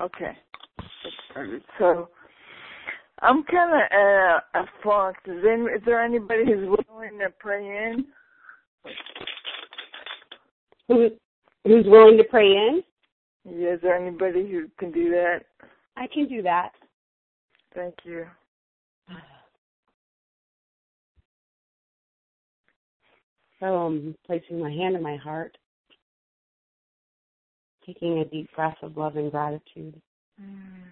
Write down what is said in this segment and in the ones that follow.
Okay. So I'm kind of uh, a flunk. Is, there, is there anybody who's willing to pray in? Who, who's willing to pray in? Yeah, is there anybody who can do that? I can do that. Thank you. So I'm placing my hand in my heart, taking a deep breath of love and gratitude. Mm.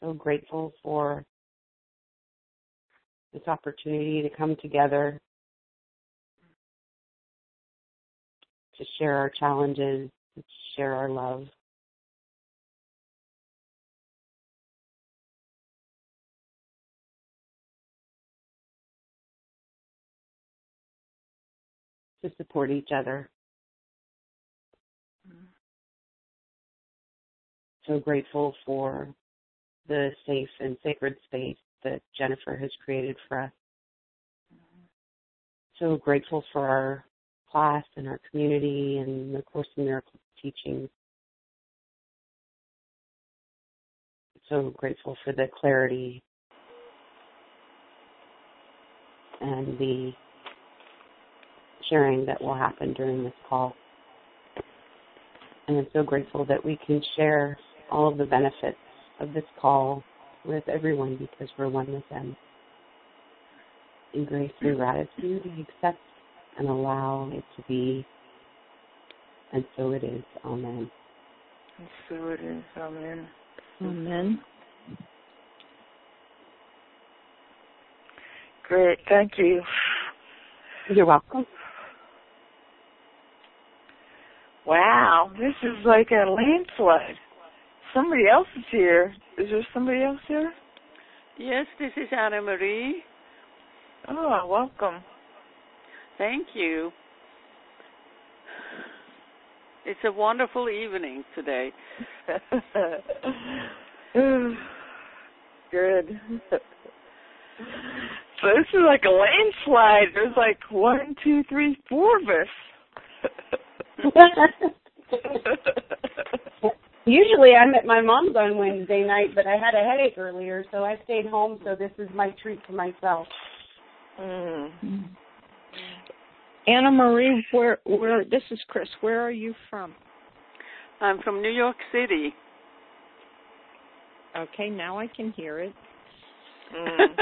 So grateful for this opportunity to come together to share our challenges, to share our love. To support each other. Mm-hmm. So grateful for the safe and sacred space that Jennifer has created for us. Mm-hmm. So grateful for our class and our community and the Course in Miracles teachings. So grateful for the clarity and the sharing that will happen during this call. And I'm so grateful that we can share all of the benefits of this call with everyone because we're one with them. In grace and gratitude, I accept and allow it to be, and so it is. Amen. And so it is. Amen. Amen. Great. Thank you. You're welcome. Wow, this is like a landslide. Somebody else is here. Is there somebody else here? Yes, this is Anna Marie. Oh, welcome. Thank you. It's a wonderful evening today. Good. So this is like a landslide. There's like one, two, three, four of us. Usually I'm at my mom's on Wednesday night, but I had a headache earlier, so I stayed home. So this is my treat to myself. Mm. Anna Marie, where where this is Chris. Where are you from? I'm from New York City. Okay, now I can hear it. Mm.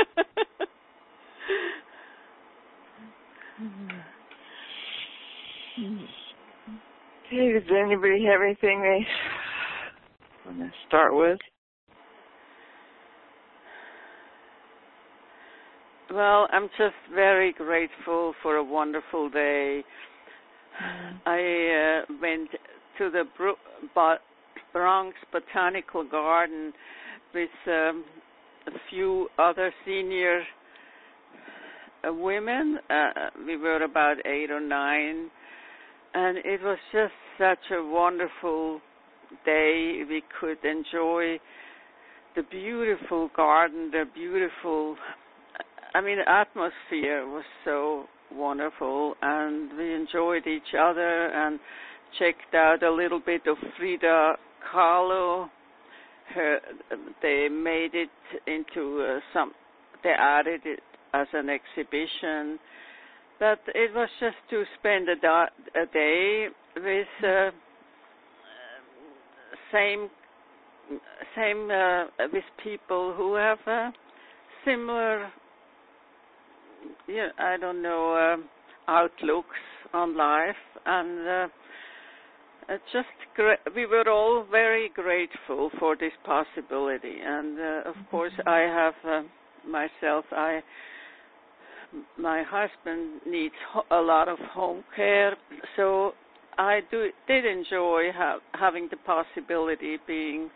Okay, does anybody have anything they want to start with? Well, I'm just very grateful for a wonderful day. I uh, went to the Bronx Botanical Garden with um, a few other senior uh, women. Uh, we were about eight or nine, and it was just such a wonderful day. We could enjoy the beautiful garden, the beautiful I mean, the atmosphere was so wonderful, and we enjoyed each other and checked out a little bit of Frida Kahlo. Her, they made it into uh, some. They added it as an exhibition, but it was just to spend a, da- a day with uh, same same uh, with people who have uh, similar I don't know um, outlooks on life, and uh, just gra- we were all very grateful for this possibility. And uh, of mm-hmm. course, I have uh, myself. I my husband needs a lot of home care, so I do did enjoy ha- having the possibility being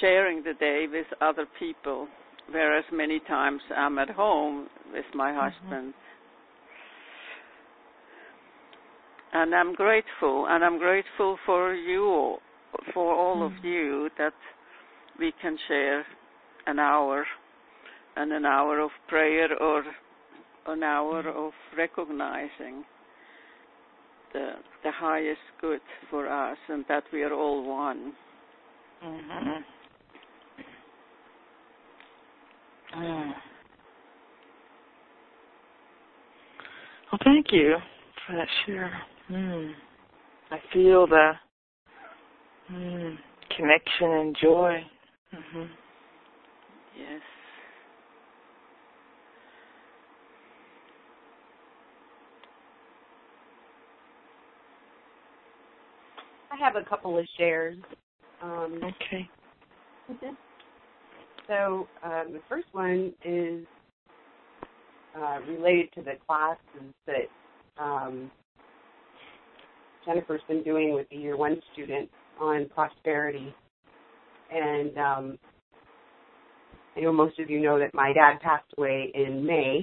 sharing the day with other people whereas many times I'm at home with my mm-hmm. husband. And I'm grateful, and I'm grateful for you, for all mm. of you, that we can share an hour and an hour of prayer or an hour mm. of recognizing. the the highest good for us, and that we are all one. Mhm. Mm. Well, thank you for that share. Mm. I feel the mm, connection and joy. Mhm. Yes. I have a couple of shares. Um, Okay. so um, the first one is uh, related to the classes that um, Jennifer's been doing with the year one student on prosperity. And um, I know most of you know that my dad passed away in May.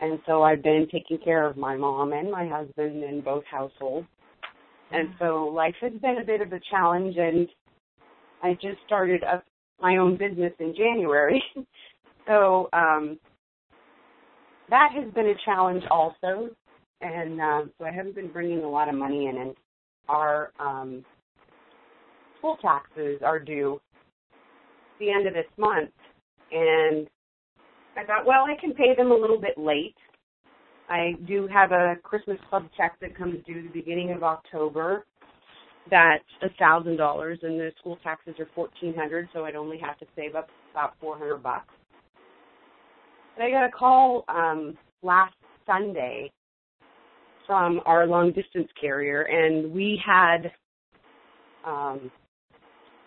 And so I've been taking care of my mom and my husband in both households. And so life has been a bit of a challenge and I just started up my own business in January. so um that has been a challenge also. And um so I haven't been bringing a lot of money in and our um school taxes are due the end of this month and I thought, well, I can pay them a little bit late. I do have a Christmas club check that comes due the beginning of October. That's a thousand dollars, and the school taxes are fourteen hundred, so I'd only have to save up about four hundred bucks. But I got a call um, last Sunday from our long distance carrier, and we had um,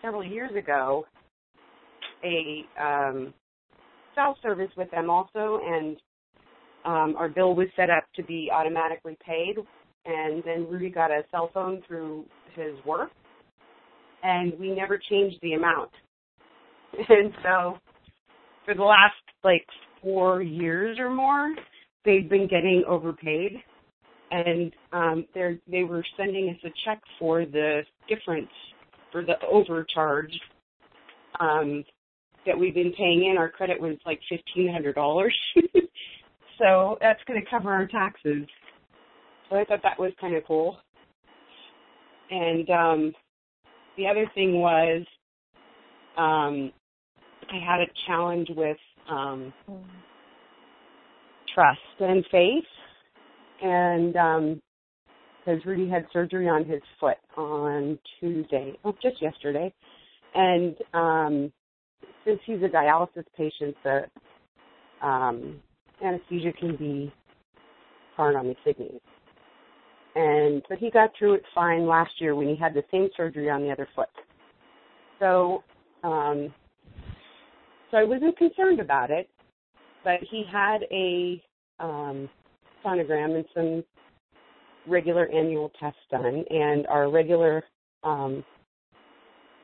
several years ago a um, cell service with them also, and um, our bill was set up to be automatically paid. And then Rudy got a cell phone through his work, and we never changed the amount. And so, for the last like four years or more, they've been getting overpaid, and um, they they were sending us a check for the difference for the overcharge um, that we've been paying in. Our credit was like fifteen hundred dollars. so that's going to cover our taxes. So I thought that was kind of cool. And um, the other thing was um, I had a challenge with um, trust and faith, and because Rudy had surgery on his foot on Tuesday, oh, just yesterday, and um, since he's a dialysis patient, the um, anesthesia can be hard on the kidneys. And but he got through it fine last year when he had the same surgery on the other foot. So um so I wasn't concerned about it, but he had a um sonogram and some regular annual tests done and our regular um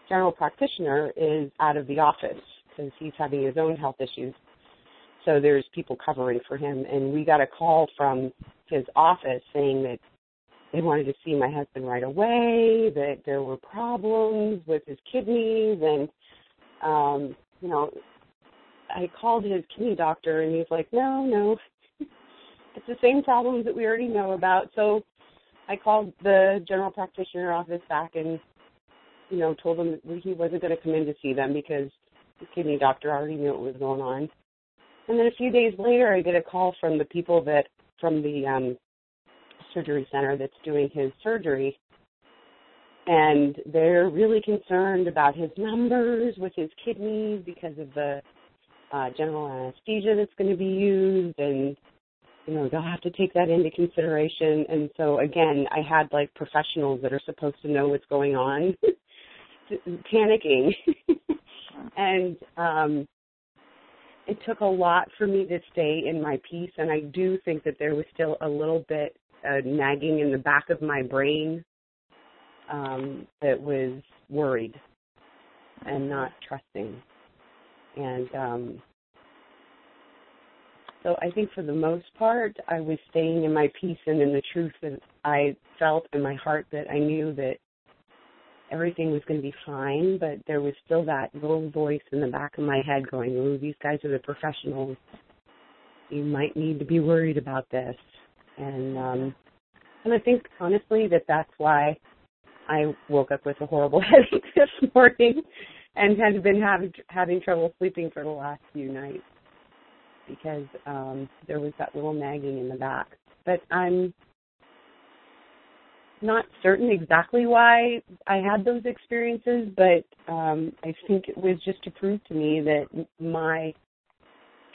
general practitioner is out of the office because he's having his own health issues. So there's people covering for him. And we got a call from his office saying that they wanted to see my husband right away, that there were problems with his kidneys. And, um, you know, I called his kidney doctor and he's like, no, no, it's the same problems that we already know about. So I called the general practitioner office back and, you know, told them that he wasn't going to come in to see them because the kidney doctor already knew what was going on. And then a few days later, I get a call from the people that from the um, surgery center that's doing his surgery, and they're really concerned about his numbers with his kidneys because of the uh, general anesthesia that's going to be used, and you know they'll have to take that into consideration. And so again, I had like professionals that are supposed to know what's going on, panicking, and um, it took a lot for me to stay in my peace and I do think that there was still a little bit uh, nagging in the back of my brain um, that was worried and not trusting. And um, so I think for the most part, I was staying in my peace and in the truth that I felt in my heart that I knew that everything was going to be fine, but there was still that little voice in the back of my head going, "Oh, these guys are the professionals. You might need to be worried about this." And um And I think honestly that that's why I woke up with a horrible headache this morning and had been having having trouble sleeping for the last few nights because um there was that little nagging in the back. But I'm not certain exactly why I had those experiences, but um I think it was just to prove to me that my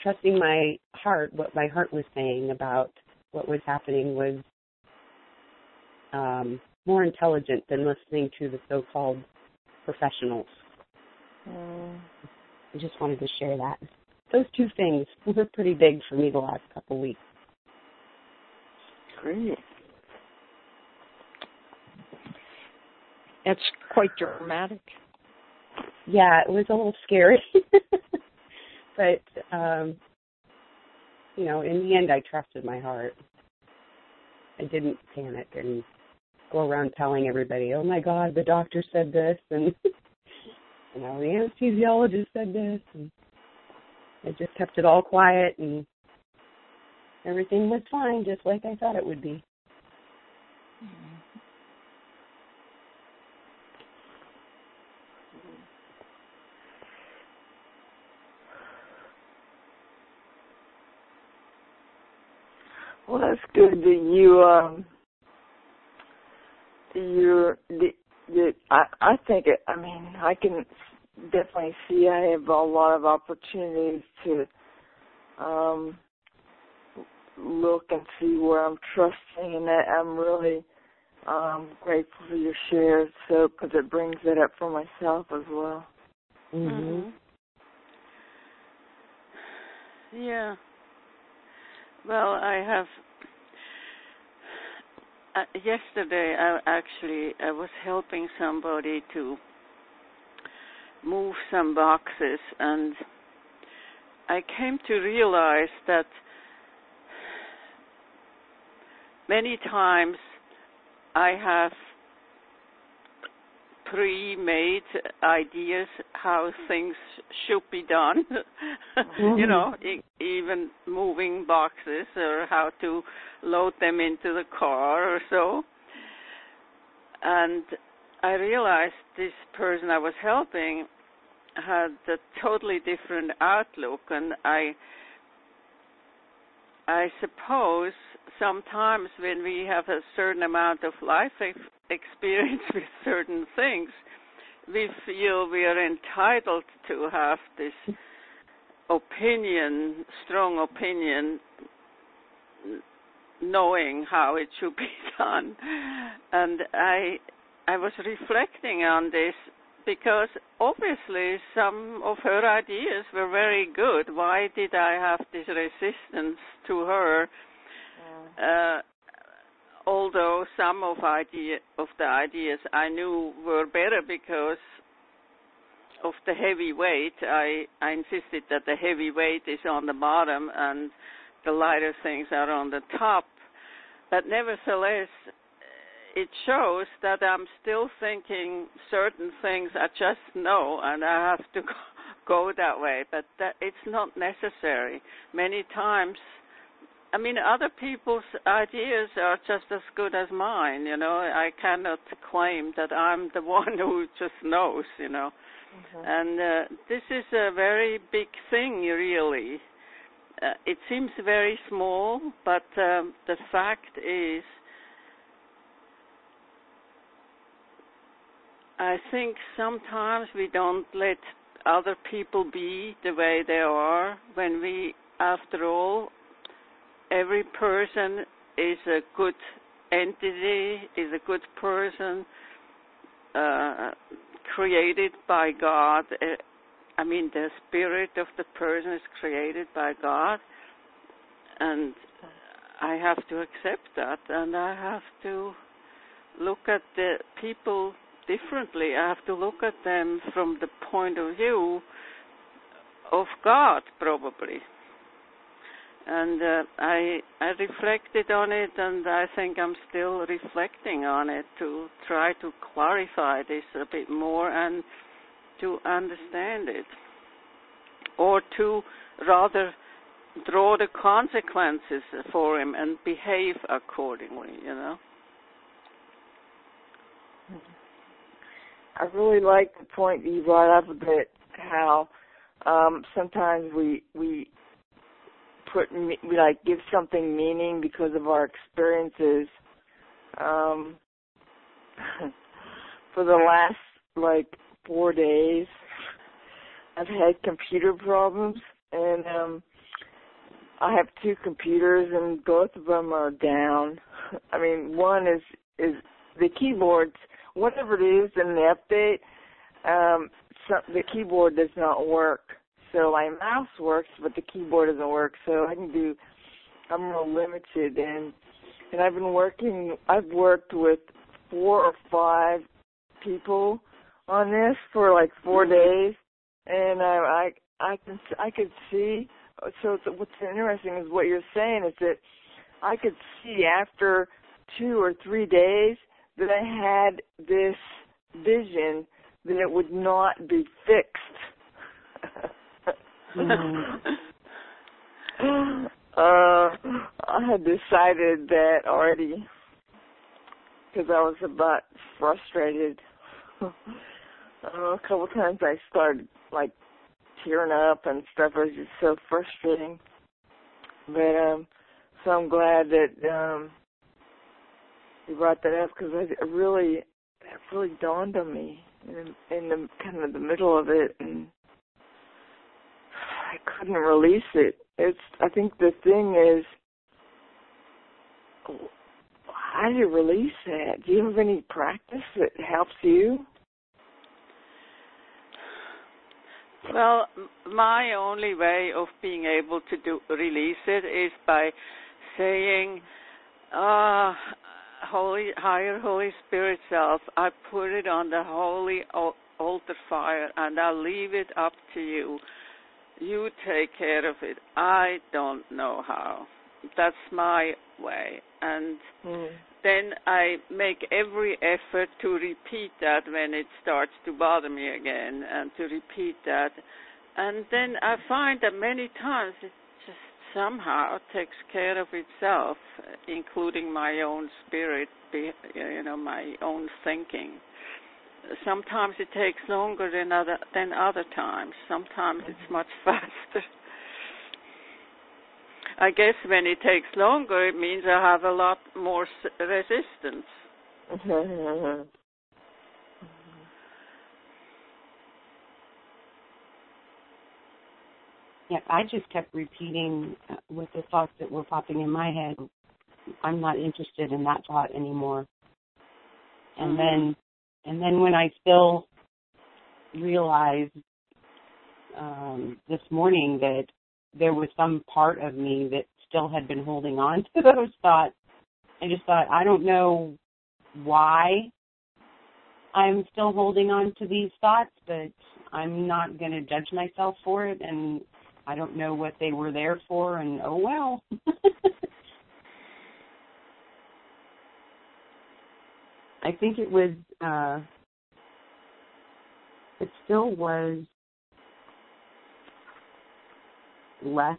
trusting my heart, what my heart was saying about what was happening was um more intelligent than listening to the so-called professionals. Mm. I just wanted to share that. Those two things were pretty big for me the last couple weeks. Great. It's quite dramatic. Yeah, it was a little scary. but um you know, in the end I trusted my heart. I didn't panic and go around telling everybody, "Oh my God, the doctor said this," and you know, the anesthesiologist said this, and I just kept it all quiet, and everything was fine, just like I thought it would be. Well, that's good that you um you're that, that I I think it. I mean, I can definitely see I have a lot of opportunities to um look and see where I'm trusting, and that I'm really um grateful for your shares. So because it brings it up for myself as well. Mhm. Yeah. Well, I have. Uh, yesterday, I actually I was helping somebody to move some boxes, and I came to realize that many times I have pre-made ideas how things should be done. you mm-hmm. know, e- even moving boxes or how to load them into the car or so. And I realized this person I was helping had a totally different outlook, and I I suppose sometimes when we have a certain amount of life ex- experience with certain things, we feel we are entitled to have this opinion, strong opinion, knowing how it should be done. And I I was reflecting on this because obviously some of her ideas were very good. Why did I have this resistance to her? Uh, although some of idea of the ideas I knew were better because of the heavy weight. I I insisted that the heavy weight is on the bottom and the lighter things are on the top. But nevertheless, it shows that I'm still thinking certain things I just know and I have to go that way. But that it's not necessary. Many times I mean, other people's ideas are just as good as mine. You know, I cannot claim that I'm the one who just knows. You know, Mhm. and uh, this is a very big thing, really. Uh, it seems very small, but um, the fact is, I think sometimes we don't let other people be the way they are when we, after all, every person is a good entity, is a good person, uh, created by God. Uh, I mean, the spirit of the person is created by God, and I have to accept that, and I have to look at the people differently. I have to look at them from the point of view of God, probably and uh, I I reflected on it, and I think I'm still reflecting on it to try to clarify this a bit more and to understand it, or to rather draw the consequences for him and behave accordingly. You know. I really like the point you brought up about how um sometimes we we put like give something meaning because of our experiences um for the last like four days I've had computer problems and um I have two computers and both of them are down. I mean, one is is the keyboards whatever it is in the update, um some, the keyboard does not work. So my mouse works but the keyboard doesn't work. So I can do I'm real limited and and I've been working I've worked with four or five people on this for like 4 mm-hmm. days and I I I can I could see. So what's interesting is what you're saying is that I could see after two or three days that I had this vision that it would not be fixed. Mm. uh, I had decided that already because I was about frustrated. uh, a couple times I started like tearing up and stuff. It was just so frustrating. But um, so I'm glad that um, you brought that up because it really, it really dawned on me in, in the kind of the middle of it, and couldn't release it. It's. I think the thing is, how do you release that? Do you have any practice that helps you? Well, my only way of being able to do release it is by saying, uh, Holy, higher Holy Spirit self, I put it on the holy altar fire and I'll leave it up to you. You take care of it. I don't know how. That's my way. And mm then I make every effort to repeat that when it starts to bother me again and to repeat that. And then I find that many times it just somehow takes care of itself, including my own spirit, you know, my own thinking. Sometimes it takes longer than other than other times. Sometimes it's much faster. I guess when it takes longer, it means I have a lot more resistance. yeah, I just kept repeating uh, with the thoughts that were popping in my head. I'm not interested in that thought anymore. And mm-hmm. then, and then when I still realized um, this morning that there was some part of me that still had been holding on to those thoughts. I just thought, I don't know why I'm still holding on to these thoughts, but I'm not going to judge myself for it, and I don't know what they were there for, and oh well. I think it was, uh, it still was less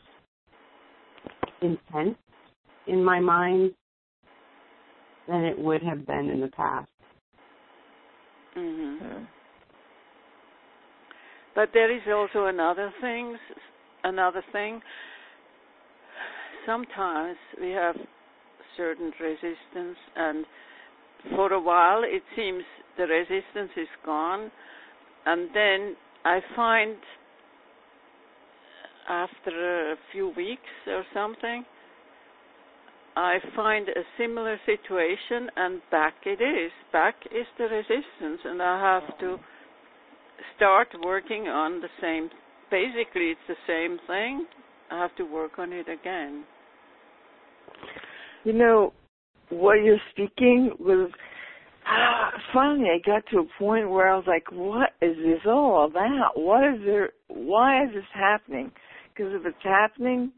intense in my mind than it would have been in the past. Mm-hmm. But there is also another thing. Another thing. Sometimes we have certain resistance, and for a while it seems the resistance is gone, and then I find after a few weeks or something, I find a similar situation, and back it is. Back is the resistance, and I have to start working on the same. Basically, it's the same thing. I have to work on it again. You know, what you're speaking was. Ah, finally, I got to a point where I was like, "What is this all about? What is there? Why is this happening?" Because if it's happening,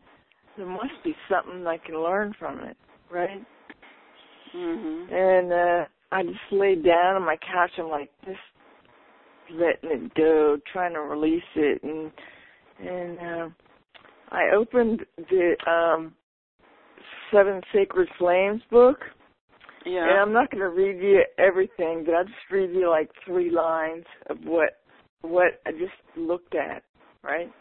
there must be something I can learn from it, right? Mhm. And uh I just laid down on my couch. I'm like just letting it go, trying to release it, and and uh, I opened the um Seven Sacred Flames book, Yeah. And I'm not going to read you everything, but I'll just read you like three lines of what what I just looked at, right?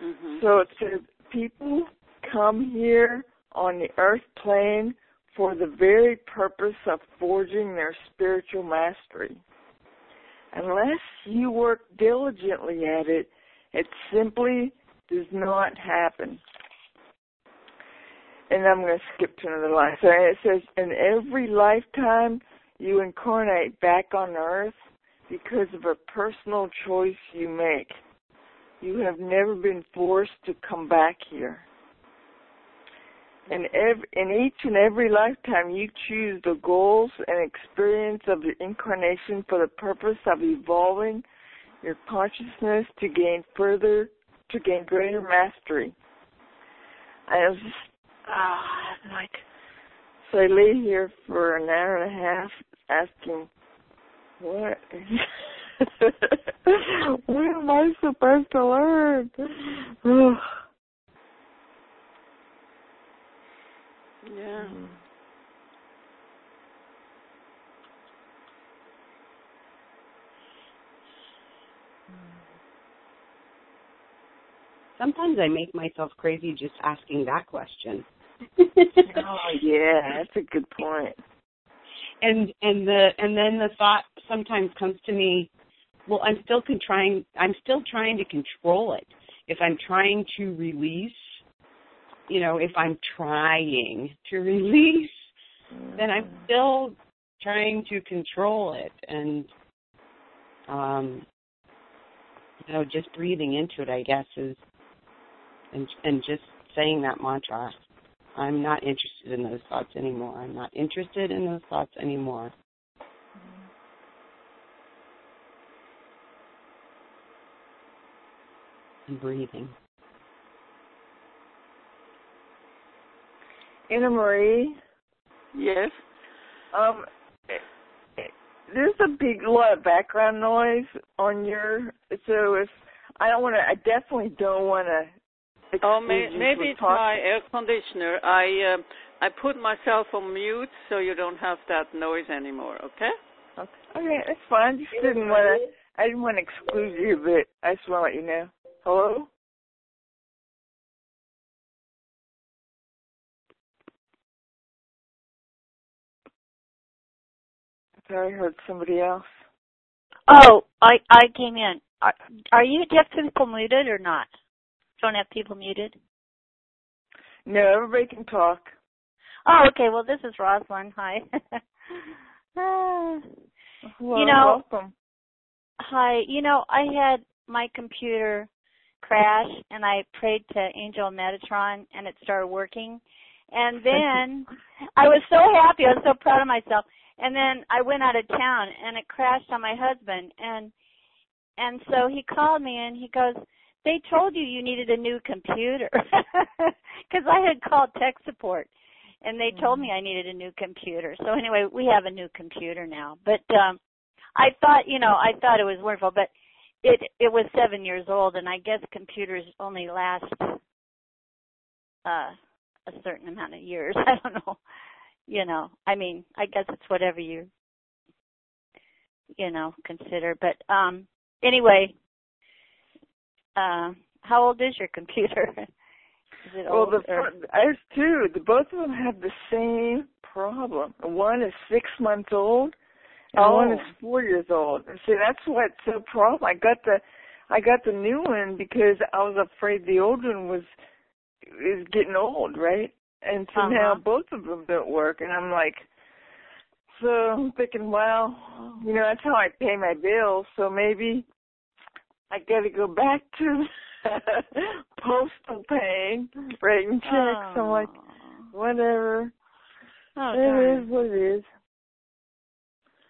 hmm So it says people come here on the earth plane for the very purpose of forging their spiritual mastery. Unless you work diligently at it, it simply does not happen. And I'm going to skip to another line. So it says, in every lifetime you incarnate back on earth because of a personal choice you make. You have never been forced to come back here. In, every, in each and every lifetime, you choose the goals and experience of your incarnation for the purpose of evolving your consciousness to gain further, to gain greater mastery. I was just, ah, I'm like, so I lay here for an hour and a half asking, what? what am I supposed to learn? Yeah. Sometimes I make myself crazy just asking that question. Oh yeah, that's a good point. and and the and then the thought sometimes comes to me, well, I'm still con- trying. I'm still trying to control it. If I'm trying to release, you know, if I'm trying to release, then I'm still trying to control it, and um, you know, just breathing into it, I guess, is and and just saying that mantra. I'm not interested in those thoughts anymore. I'm not interested in those thoughts anymore. And breathing. Anna Marie, Yes. um, there's a big lot of background noise on your. So if I don't want to, I definitely don't want to. Oh, may, maybe it's my air conditioner. I um, I put myself on mute so you don't have that noise anymore. Okay. Okay, okay that's fine. I Just didn't want to. I didn't want to exclude you, but I just want to let you know. Hello. I thought I heard somebody else. Oh, I I came in. Are, are you do you have people muted or not? Don't have people muted. No, everybody can talk. Oh, okay. Well, this is Rosalind. Hi. Well, You know- welcome. hi. You know, I had my computer crash, and I prayed to Angel Metatron, and it started working. And then I was so happy. I was so proud of myself. And then I went out of town, and it crashed on my husband. And and so he called me, and he goes, "They told you you needed a new computer," because I had called tech support, and they told me I needed a new computer. So anyway, we have a new computer now. But um I thought, you know, I thought it was wonderful, but it it was seven years old, and I guess computers only last uh a certain amount of years. I don't know. You know, I mean, I guess it's whatever you you know consider. But um anyway, uh, how old is your computer? is it Well, old? the or- there's two. The both of them have the same problem. One is six months old, and one is Oh. four years old. And see, that's what's the problem. I got the, I got the new one because I was afraid the old one was, is getting old, right? And so now Uh-huh. both of them don't work, and I'm like, so I'm thinking, well, you know, that's how I pay my bills. So maybe I got to go back to postal paying, writing checks. I'm like, whatever. oh, it is what it is.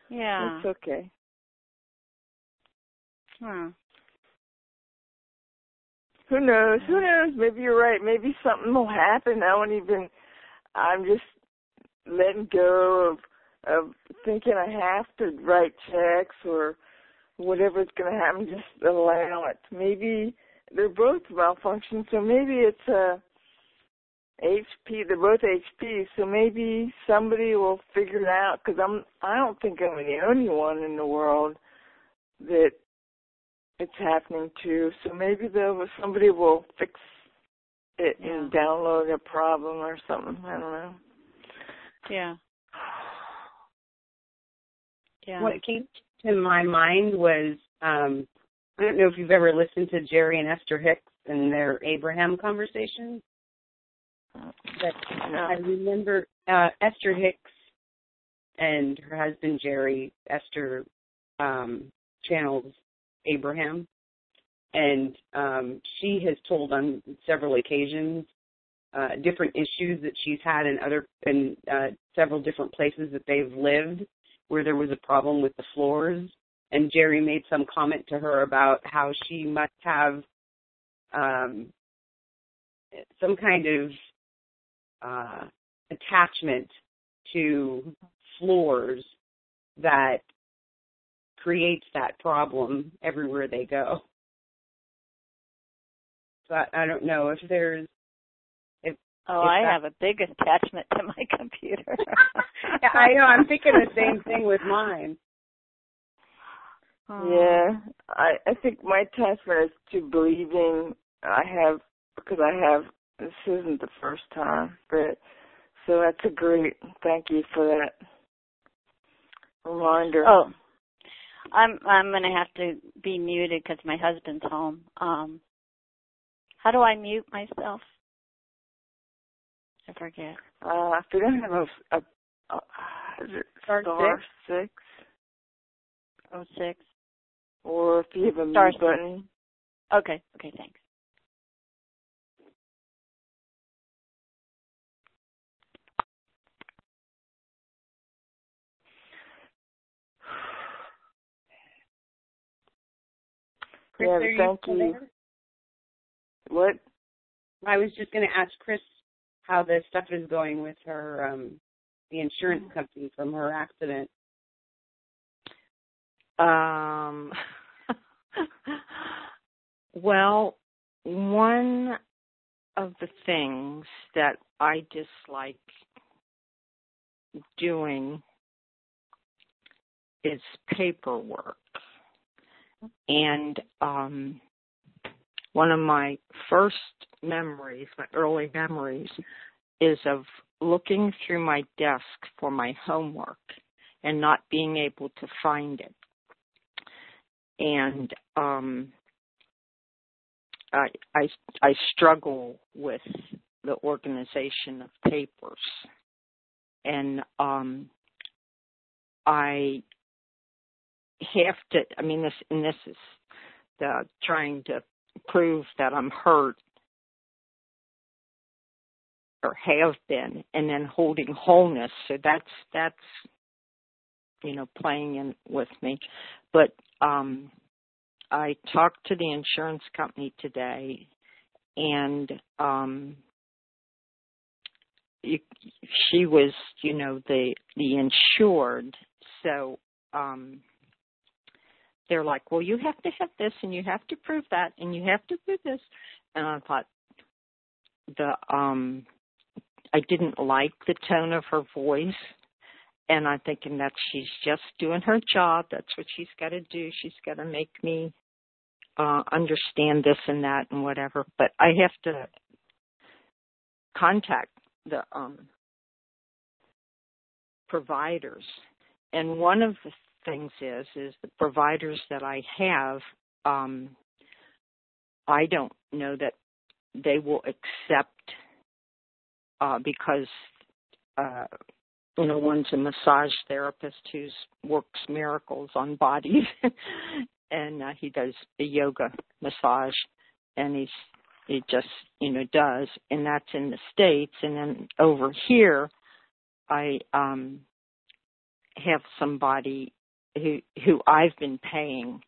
yeah. It's okay. Huh. Who knows? Who knows? Maybe you're right. Maybe something will happen. I won't even. I'm just letting go of of thinking I have to write checks or whatever's going to happen. Just allow it. Maybe they're both malfunctioning, so maybe it's a HP. They're both HP, so maybe somebody will figure it out. Because I'm, I don't think I'm the only one in the world that it's happening to. So maybe there somebody will fix it Yeah. and download a problem or something. I don't know. Yeah. Yeah. What came to my mind was um, I don't know if you've ever listened to Jerry and Esther Hicks and their Abraham conversations. But I remember uh, Esther Hicks and her husband Jerry. Esther um, channels Abraham, and um, she has told on several occasions uh, different issues that she's had in other in uh, several different places that they've lived where there was a problem with the floors. And Jerry made some comment to her about how she must have um, some kind of uh, attachment to floors that creates that problem everywhere they go. I, I don't know if there's Oh, I that- have a big attachment to my computer. Yeah, I know. I'm thinking the same thing with mine. Oh. Yeah, I I think my attachment is to believing I have because I have this isn't the first time, but so that's a great thank you for that reminder. Oh, I'm I'm gonna have to be muted because my husband's home. Um, how do I mute myself? I forget. Uh, if you don't have a, a, a is it Star star six, Oh six. or if you have a Star mute button. Okay. Okay. Thanks. Chris, Yeah, thank you. there? What? I was just going to ask Chris how the stuff is going with her, um, the insurance company from her accident. Um, well, one of the things that I dislike doing is paperwork. And um, one of my first memories, my early memories, is of looking through my desk for my homework and not being able to find it. And um I I I struggle with the organization of papers. And um I have to I mean this and this is the trying to prove that I'm hurt or have been and then holding wholeness. So that's that's you know playing in with me. But um I talked to the insurance company today and um you, she was you know the the insured. So um they're like well you have to have this and you have to prove that and you have to do this and I thought the um I didn't like the tone of her voice and I'm thinking that she's just doing her job. That's what she's got to do. She's got to make me uh understand this and that and whatever. But I have to contact the um providers. And one of the things is is the providers that I have um I don't know that they will accept uh because uh you know, one's a massage therapist who's works miracles on bodies, and uh, he does a yoga massage, and he's he just you know does, and that's in the states, and then over here, I um have somebody who who I've been paying,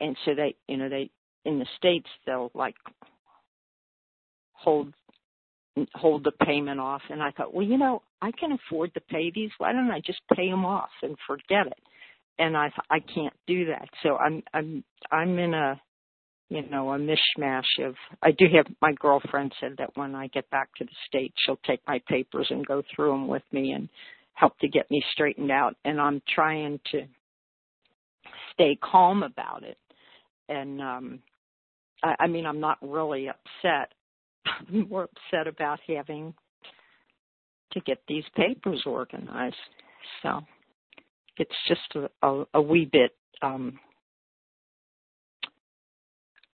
and so they you know they in the states they'll like hold hold the payment off and I thought, well, you know, I can afford to pay these. Why don't I just pay them off and forget it? And I I can't do that. So I'm I'm I'm in a you know, a mishmash of I do have my girlfriend said that when I get back to the States she'll take my papers and go through them with me and help to get me straightened out and I'm trying to stay calm about it. And um I, I mean I'm not really upset. I'm more upset about having to get these papers organized. So it's just a, a, a wee bit um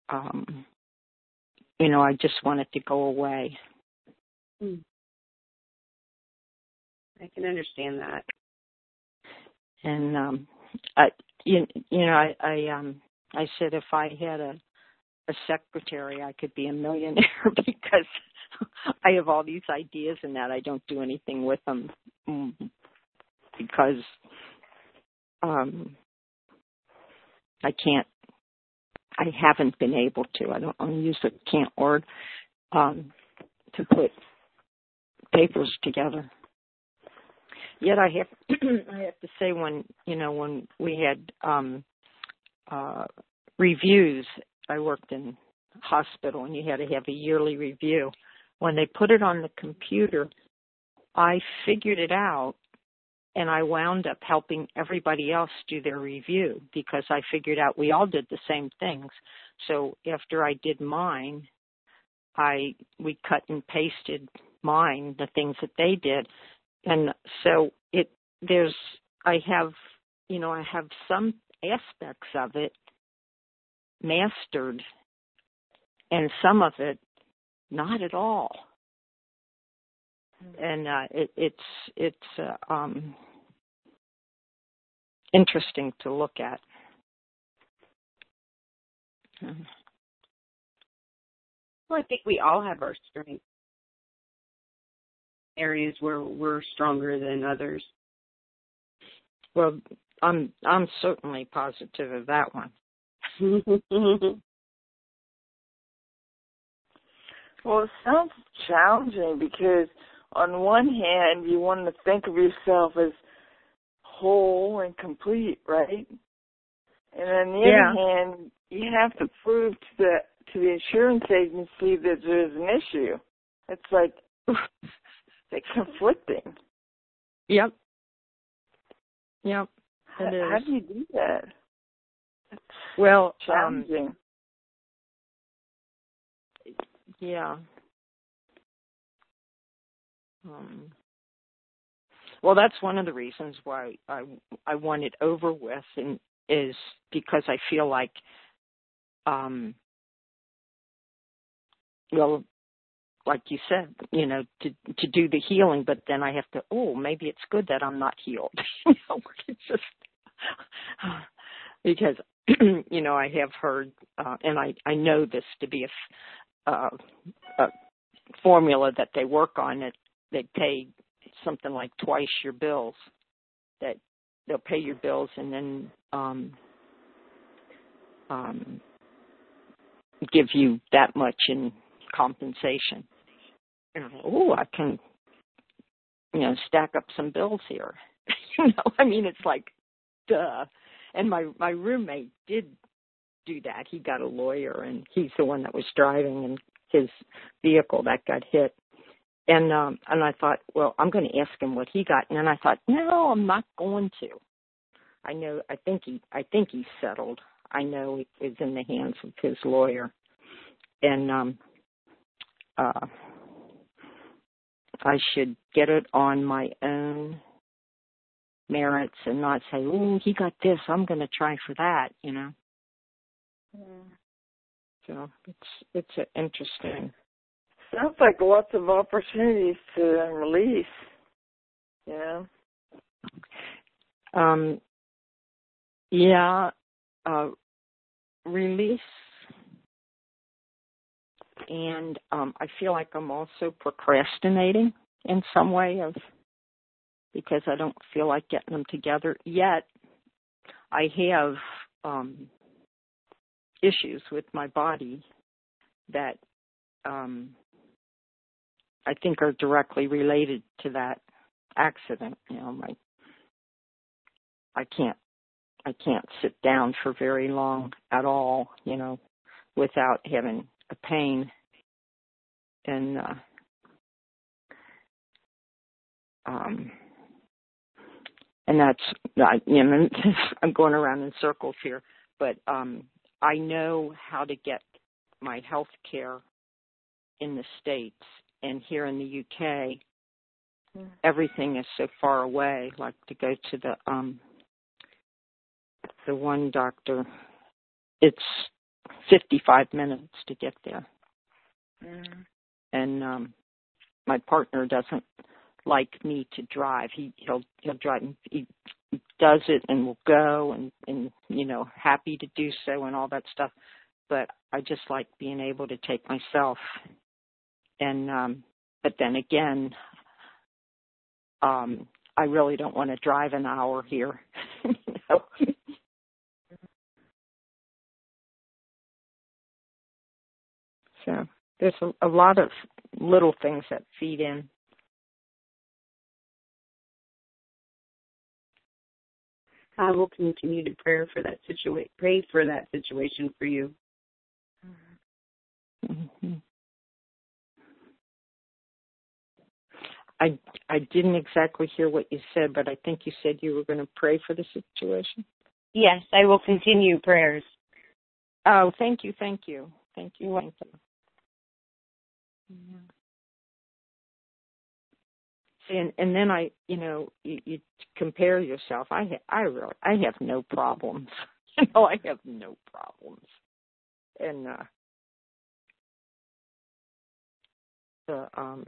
um you know, I just want it to go away. Hmm. I can understand that. And um I you, you know, I I um I said if I had a a secretary I could be a millionaire because I have all these ideas and that I don't do anything with them mm, because um I can't I haven't been able to. I don't to use the can't word um to put papers together. Yet I have I have to say when you know when we had um uh reviews I worked in hospital and you had to have a yearly review. When they put it on the computer, I figured it out and I wound up helping everybody else do their review because I figured out we all did the same things. So after I did mine, I we cut and pasted mine the things that they did, and so it there's I have you know I have some aspects of it mastered, and some of it not at all. And uh, it, it's it's uh, um, interesting to look at. Well, I think we all have our strengths, areas where we're stronger than others. Well, I'm I'm certainly positive of that one. well, it sounds challenging because on one hand, you want to think of yourself as whole and complete, right? And on the yeah. other hand, you have to prove to the to the insurance agency that there's an issue. It's like it's conflicting. Yep. Yep. How, how, do you do that? It's well, challenging. Um, yeah. Um, well, that's one of the reasons why I I want it over with, and is because I feel like, um, well, like you said, you know, to to do the healing, but then I have to. Oh, maybe it's good that I'm not healed. you know, it's just because you know I have heard, uh, and I I know this to be a, uh, a formula that they work on it they pay something like twice your bills that they'll pay your bills and then um um give you that much in compensation oh i can you know stack up some bills here. You know i mean it's like duh. And my my roommate did do that. He got a lawyer and he's the one that was driving and his vehicle that got hit. And um and I thought, well, I'm going to ask him what he got, and then I thought, no, I'm not going to. I know, I think he, I think he's settled. I know it is in the hands of his lawyer, and um, uh, I should get it on my own merits and not say, oh, he got this, I'm going to try for that, you know. Mm. So it's it's interesting sounds like lots of opportunities to release. Yeah. Um, yeah, uh, release, and um, I feel like I'm also procrastinating in some way of because I don't feel like getting them together yet. I have um, issues with my body that um, I think are directly related to that accident. You know, my I can't I can't sit down for very long at all. You know, without having a pain and uh um and that's I, you know I'm going around in circles here, but um I know how to get my health care in the states and here in the UK mm. everything is so far away like to go to the um the one doctor it's 55 minutes to get there mm. and um my partner doesn't like me to drive. He he'll he'll drive. He does it and will go and and you know happy to do so and all that stuff. But I just like being able to take myself. And um but then again, um I really don't want to drive an hour here. you know? So there's a, a lot of little things that feed in. I will continue to pray for that situation. Pray for that situation for you. Mm-hmm. I I didn't exactly hear what you said, but I think you said you were going to pray for the situation. Yes, I will continue prayers. Oh, thank you, thank you, thank you, thank you. Yeah and and then I, you know, you, you compare yourself. I ha- I really I have no problems. you know, I have no problems, and uh, the um,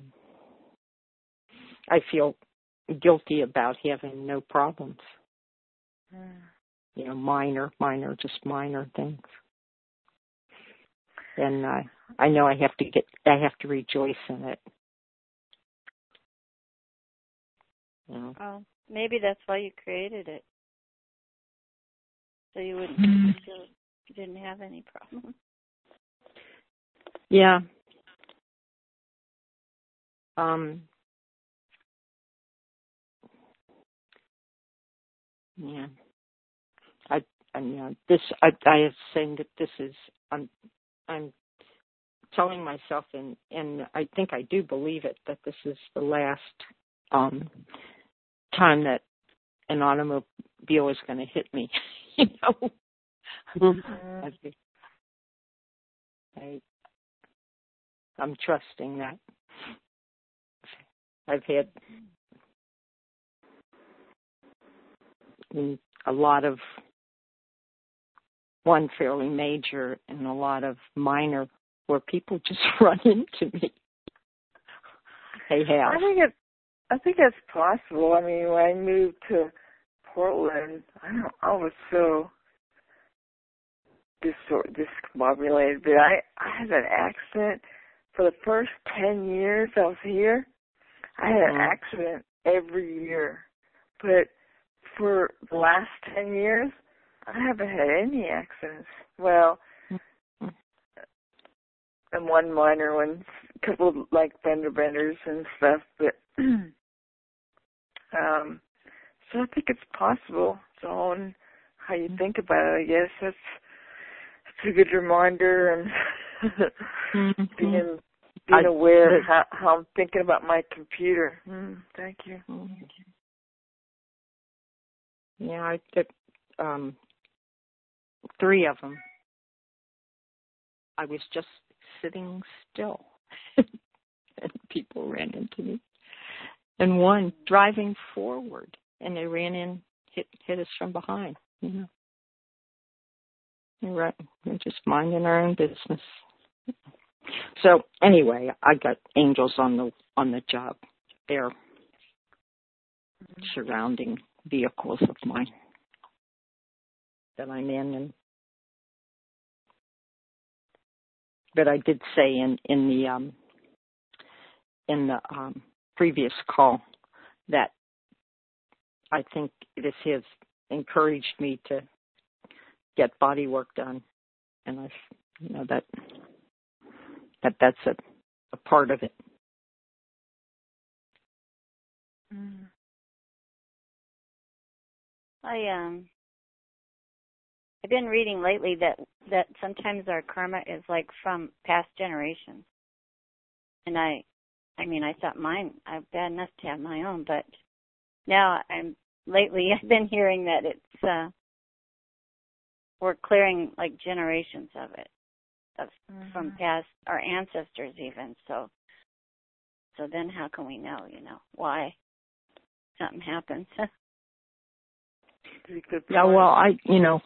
I feel guilty about having no problems. Mm. You know, minor, minor, just minor things. And uh, I know I have to get, I have to rejoice in it. Oh, Well, maybe that's why you created it. So you wouldn't feel you didn't have any problem. Yeah. Um Yeah. I I you know this I I am saying that this is I'm I'm telling myself and and I think I do believe it that this is the last um time that an automobile is going to hit me. you know, mm-hmm. I, I'm trusting that. I've had a lot of one fairly major and a lot of minor where people just run into me. They have. I think it's I think that's possible. I mean, when I moved to Portland, I don't, I was so disor- discombobulated. But I, I had an accident for the first ten years I was here. I had an mm-hmm. accident every year, but for the last ten years, I haven't had any accidents. Well. And one minor one, a couple like fender benders and stuff, but um so I think it's possible. So on how you think about it, I guess that's that's a good reminder and mm-hmm. being being aware of how, how I'm thinking about my computer. Mm, thank you. Mm-hmm. Yeah, I took um three of them. I was just sitting still, and people ran into me and one driving forward, and they ran in, hit hit us from behind. You know, You're right. We're just minding our own business. So anyway, I got angels on the on the job. They're mm-hmm. surrounding vehicles of mine that I'm in, and but I did say in in the um in the um previous call that I think this has encouraged me to get body work done, and I, you know that that that's a, a part of it. Mm. I um I've been reading lately that that sometimes our karma is like from past generations. And I I mean I thought mine I'm bad enough to have my own, but now I'm lately I've been hearing that it's uh we're clearing like generations of it of mm-hmm. from past our ancestors even so so then how can we know you know why something happens yeah well i you know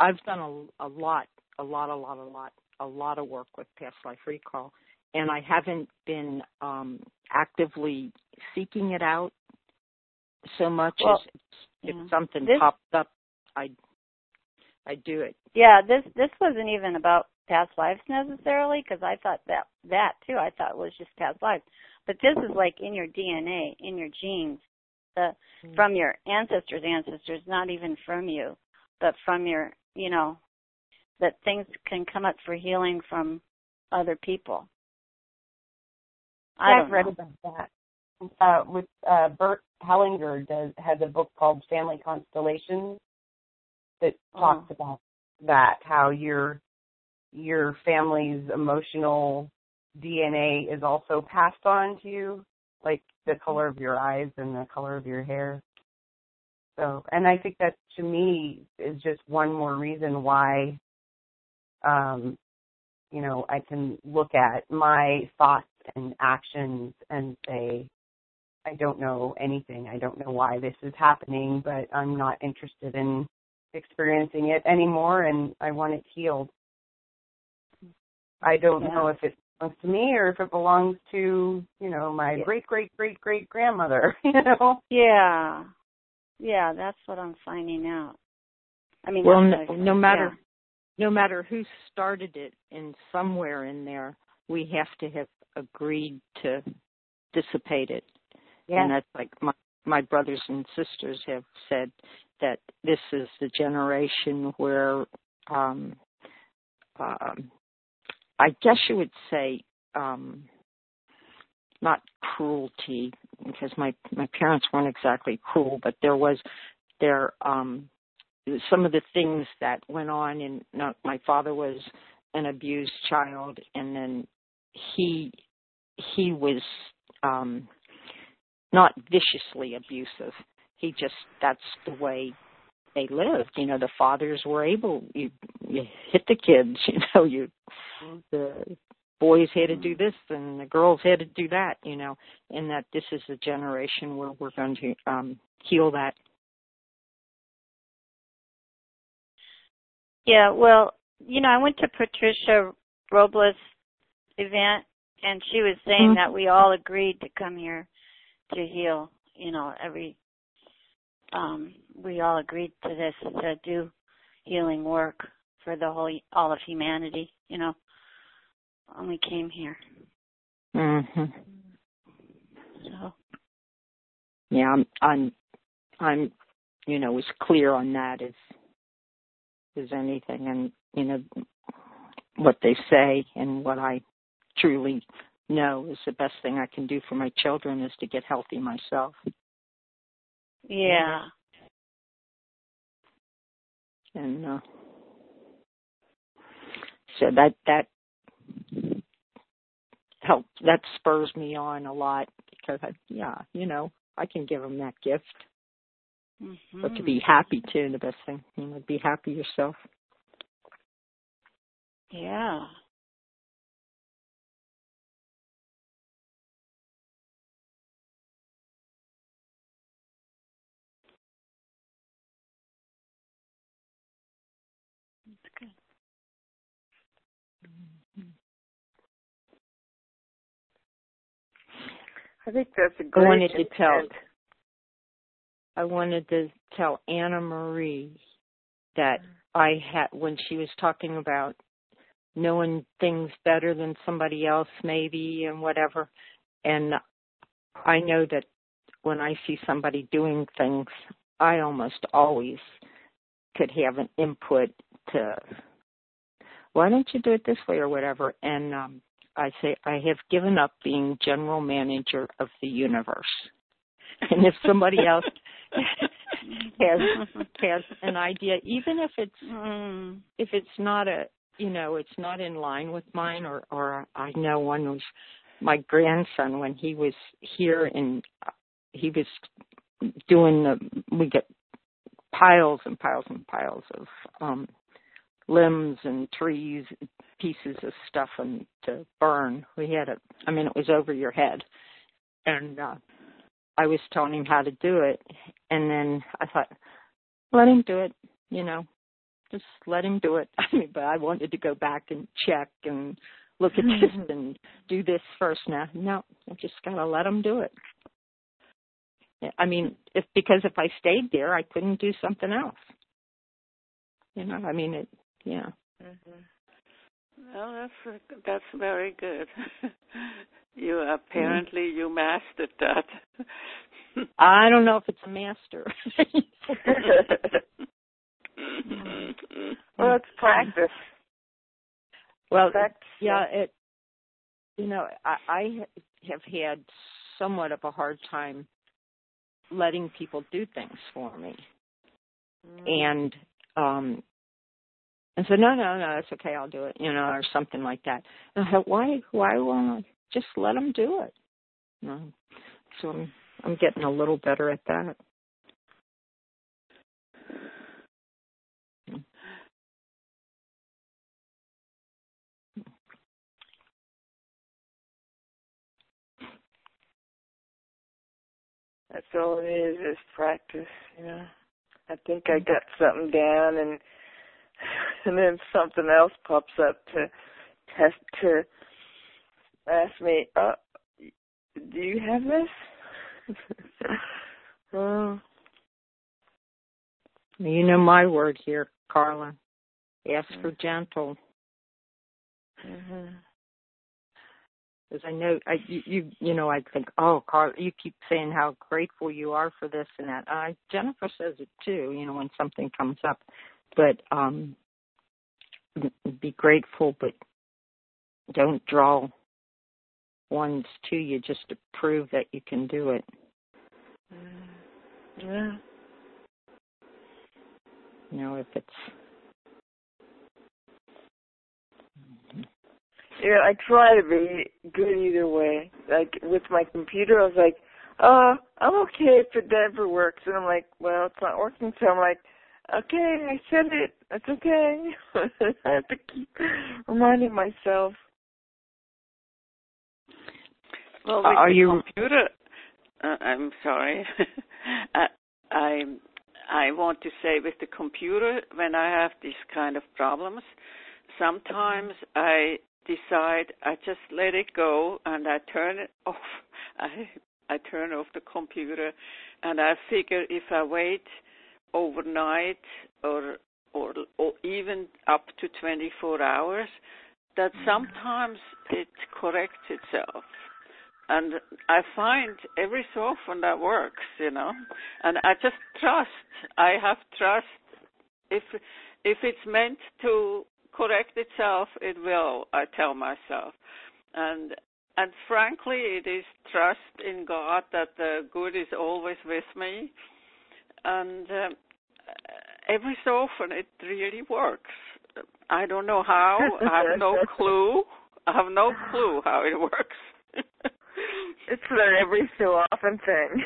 i've done a, a lot a lot a lot a lot a lot of work with past life recall and i haven't been um actively seeking it out so much well, as if something this, pops up i i do it yeah this this wasn't even about past lives necessarily because I thought that that too I thought was just past lives. But this is like in your DNA, in your genes, the mm-hmm. from your ancestors' ancestors, not even from you, but from your, you know, that things can come up for healing from other people. I have read about that. Uh, with uh, Bert Hellinger does has a book called Family Constellations that talks oh. about that how your your family's emotional DNA is also passed on to you, like the mm-hmm. color of your eyes and the color of your hair. So, and I think that to me is just one more reason why, um, you know, I can look at my thoughts and actions and say, I don't know anything. I don't know why this is happening, but I'm not interested in experiencing it anymore and I want it healed. I don't yeah. know if it belongs to me or if it belongs to, you know, my yeah. great great great great grandmother, you know. Yeah. Yeah, that's what I'm finding out. I mean, well, no, no matter yeah. no matter who started it in somewhere in there, we have to have agreed to dissipate it. Yeah. And that's like my my brothers and sisters have said that this is the generation where um um I guess you would say um, not cruelty because my my parents weren't exactly cruel, but there was there um, some of the things that went on. And my father was an abused child, and then he he was um, not viciously abusive. He just that's the way they lived. You know, the fathers were able you you hit the kids, you know, you the boys had to do this and the girls had to do that, you know, and that this is a generation where we're going to um heal that. Yeah, well, you know, I went to Patricia Robles event and she was saying mm-hmm. that we all agreed to come here to heal, you know, every um, we all agreed to this to do healing work for the whole all of humanity. You know, when we came here. Mhm. So. Yeah, I'm, I'm, I'm, you know, as clear on that as as anything, and you know, what they say and what I truly know is the best thing I can do for my children is to get healthy myself. Yeah. And uh, so that that helps. That spurs me on a lot because I, yeah, you know, I can give them that gift. Mm-hmm. But to be happy too, the best thing, you know, be happy yourself. Yeah. I think that's a great. I wanted to tell. I wanted to tell Anna Marie that I had when she was talking about knowing things better than somebody else, maybe, and whatever. And I know that when I see somebody doing things, I almost always could have an input to why don't you do it this way or whatever and um I say I have given up being general manager of the universe. And if somebody else has has an idea, even if it's mm. if it's not a you know it's not in line with mine, or or I know one was my grandson when he was here and he was doing the we get piles and piles and piles of um limbs and trees pieces of stuff and to burn we had it. I mean it was over your head and uh i was telling him how to do it and then i thought let him do it you know just let him do it i mean but i wanted to go back and check and look at this and do this first now no i just gotta let him do it I mean, if because if I stayed there, I couldn't do something else. You know, I mean, it. Yeah. Mm-hmm. Well, that's that's very good. you apparently mm-hmm. you mastered that. I don't know if it's a master. well, it's practice. Well, practice. yeah, it. You know, I, I have had somewhat of a hard time letting people do things for me. Mm. And um and so no, no, no, it's okay, I'll do it, you know, or something like that. And I thought, why, why won't I just let them do it? No. So I'm, I'm getting a little better at that. That's all it is, is practice, you know. I think I got something down and and then something else pops up to test to ask me, uh, do you have this? oh. You know my word here, Carla. Ask for gentle. Mm-hmm because I know I you, you you know I think oh Carl you keep saying how grateful you are for this and that. Uh, Jennifer says it too. You know when something comes up, but um, be grateful, but don't draw ones to you just to prove that you can do it. Mm, yeah. You know if it's Yeah, I try to be good either way. Like with my computer, I was like, "Uh, I'm okay if it never works," and I'm like, "Well, it's not working," so I'm like, "Okay, I said it. It's okay." I have to keep reminding myself. Well, with Are the you... computer, uh, I'm sorry. I, I I want to say with the computer when I have these kind of problems, sometimes I decide I just let it go and I turn it off. I I turn off the computer and I figure if I wait overnight or or or even up to 24 hours that mm-hmm. sometimes it corrects itself and I find every so often that works, you know. And I just trust. I have trust. If if it's meant to correct itself, it will, I tell myself. And and frankly, it is trust in God that the good is always with me. And uh, every so often, it really works. I don't know how. I have no clue. I have no clue how it works. it's an every so often thing.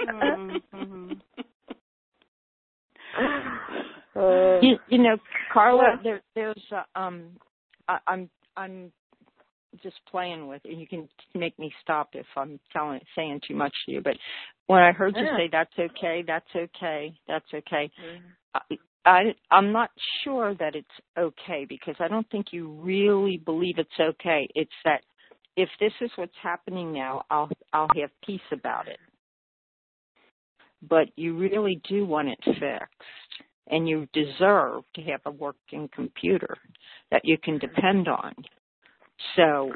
mm-hmm. Uh, you, you know, Carla, there, there's uh, um, I, I'm I'm just playing with, and you can make me stop if I'm telling saying too much to you. But when I heard you say that's okay, that's okay, that's okay, mm-hmm. I, I I'm not sure that it's okay because I don't think you really believe it's okay. It's that if this is what's happening now, I'll I'll have peace about it. But you really do want it fixed and you deserve to have a working computer that you can depend on. So,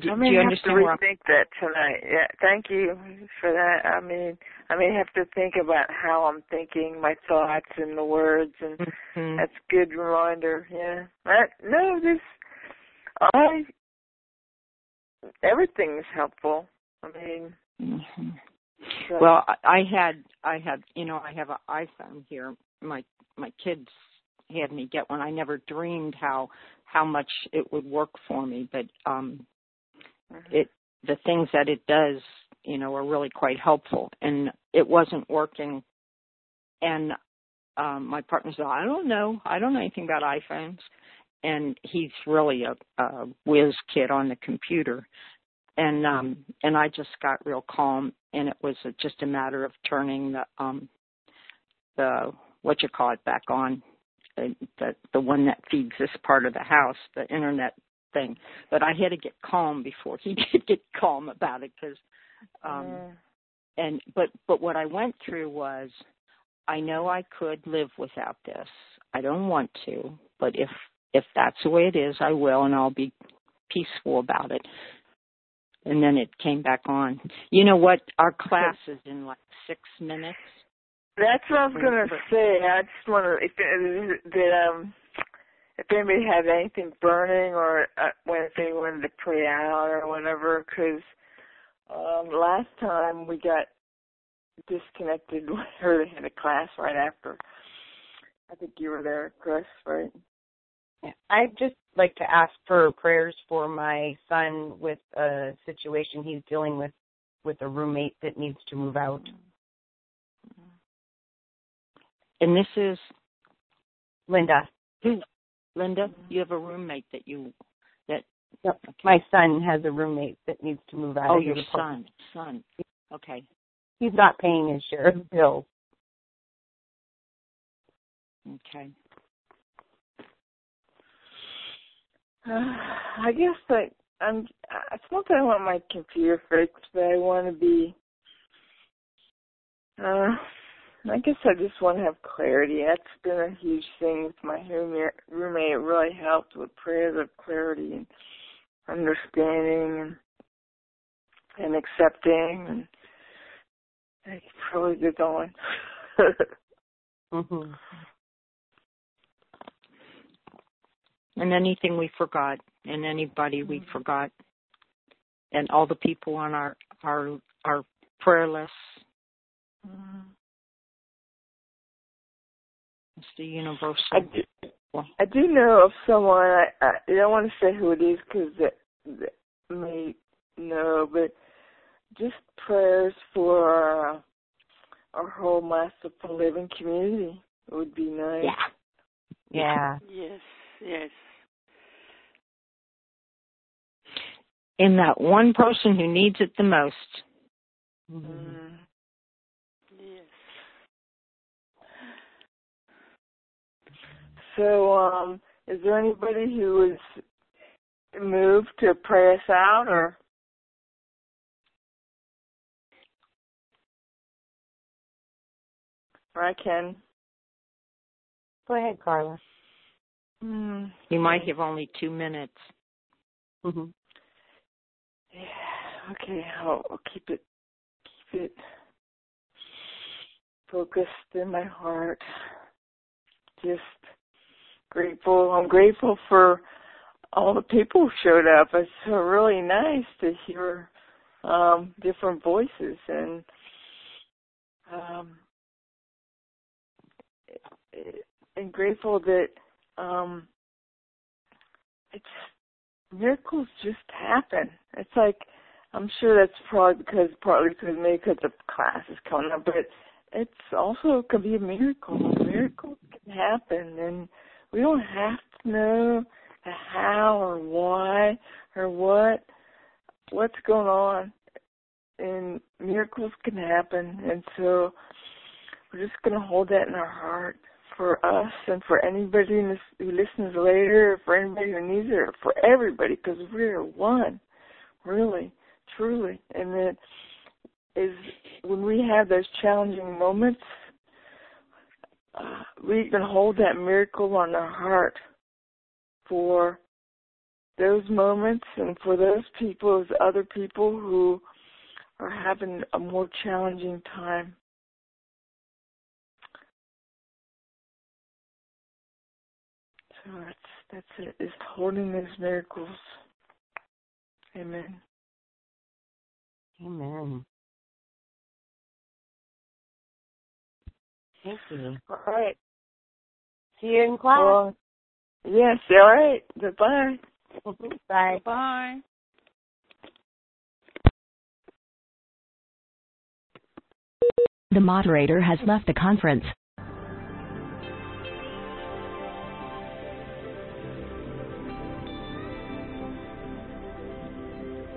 do, I may do you have to rethink that tonight. Yeah, thank you for that. I mean, I may have to think about how I'm thinking, my thoughts, and the words, and mm-hmm. that's a good reminder. Yeah, that, no, this I everything is helpful. I mean. Mm-hmm. Right. Well, I, I had I had you know I have an iPhone here. My my kids had me get one. I never dreamed how how much it would work for me, but um Mhm. it the things that it does, you know, are really quite helpful. And it wasn't working and um my partner said, I don't know. I don't know anything about iPhones and he's really a, a whiz kid on the computer. And um and I just got real calm and it was just a matter of turning the um the what you call it back on the the, the one that feeds this part of the house, the internet thing. But I had to get calm before he could get calm about it because um Mm. and but but what I went through was I know I could live without this. I don't want to, but if if that's the way it is, I will and I'll be peaceful about it. And then it came back on. You know what? Our class is in like six minutes. That's what I was gonna say. I just wonder if that um if anybody had anything burning or uh, when if they wanted to pray out or whatever. Because um, last time we got disconnected or they had a class right after. I think you were there, Chris, right? Yeah, I'd just like to ask for prayers for my son with a situation he's dealing with with a roommate that needs to move out. And this is Linda, Linda. You have a roommate that you that Yep. okay. my son has a roommate that needs to move out. oh of your his apartment. son son. Okay. He's not paying his share of bills. Okay. I guess that I'm. It's not that I want my computer fixed, but I want to be. Uh, I guess I just want to have clarity. That's been a huge thing with my roommate. Roommate it really helped with prayers of clarity and understanding and and accepting, and I could good go on. hmm And anything we forgot, and anybody we forgot, and all the people on our our our prayer list. It's the universal. I do, I do know of someone. I, I don't want to say who it is because that, that may know, but just prayers for our, our whole masterful living community would be nice. yeah. Yeah. Yes, yes. In that one person who needs it the most. Mhm. Mm. Yes. So, um, is there anybody who is moved to pray us out, or or I can? Go ahead, Carla. Hmm. You might have only two minutes. hmm Yeah. Okay. I'll, I'll keep it keep it focused in my heart. Just grateful. I'm grateful for all the people who showed up. It's really nice to hear um different voices and um and grateful that um it's miracles just happen. It's like I'm sure that's probably because partly because maybe because the class is coming up, but it's also could be a miracle. Miracles can happen, and we don't have to know the how or why or what what's going on. And miracles can happen, and so we're just going to hold that in our heart for us and for anybody who listens later, for anybody who needs it, or for everybody, because we're one, really, truly. And that is when we have those challenging moments, we can hold that miracle on our heart for those moments and for those people, those other people who are having a more challenging time. So that's that's it. Is holding those miracles. Amen. Amen. Thank you. All right. See you in class. Well, yes. All right. Goodbye. Bye. Bye. The moderator has left the conference.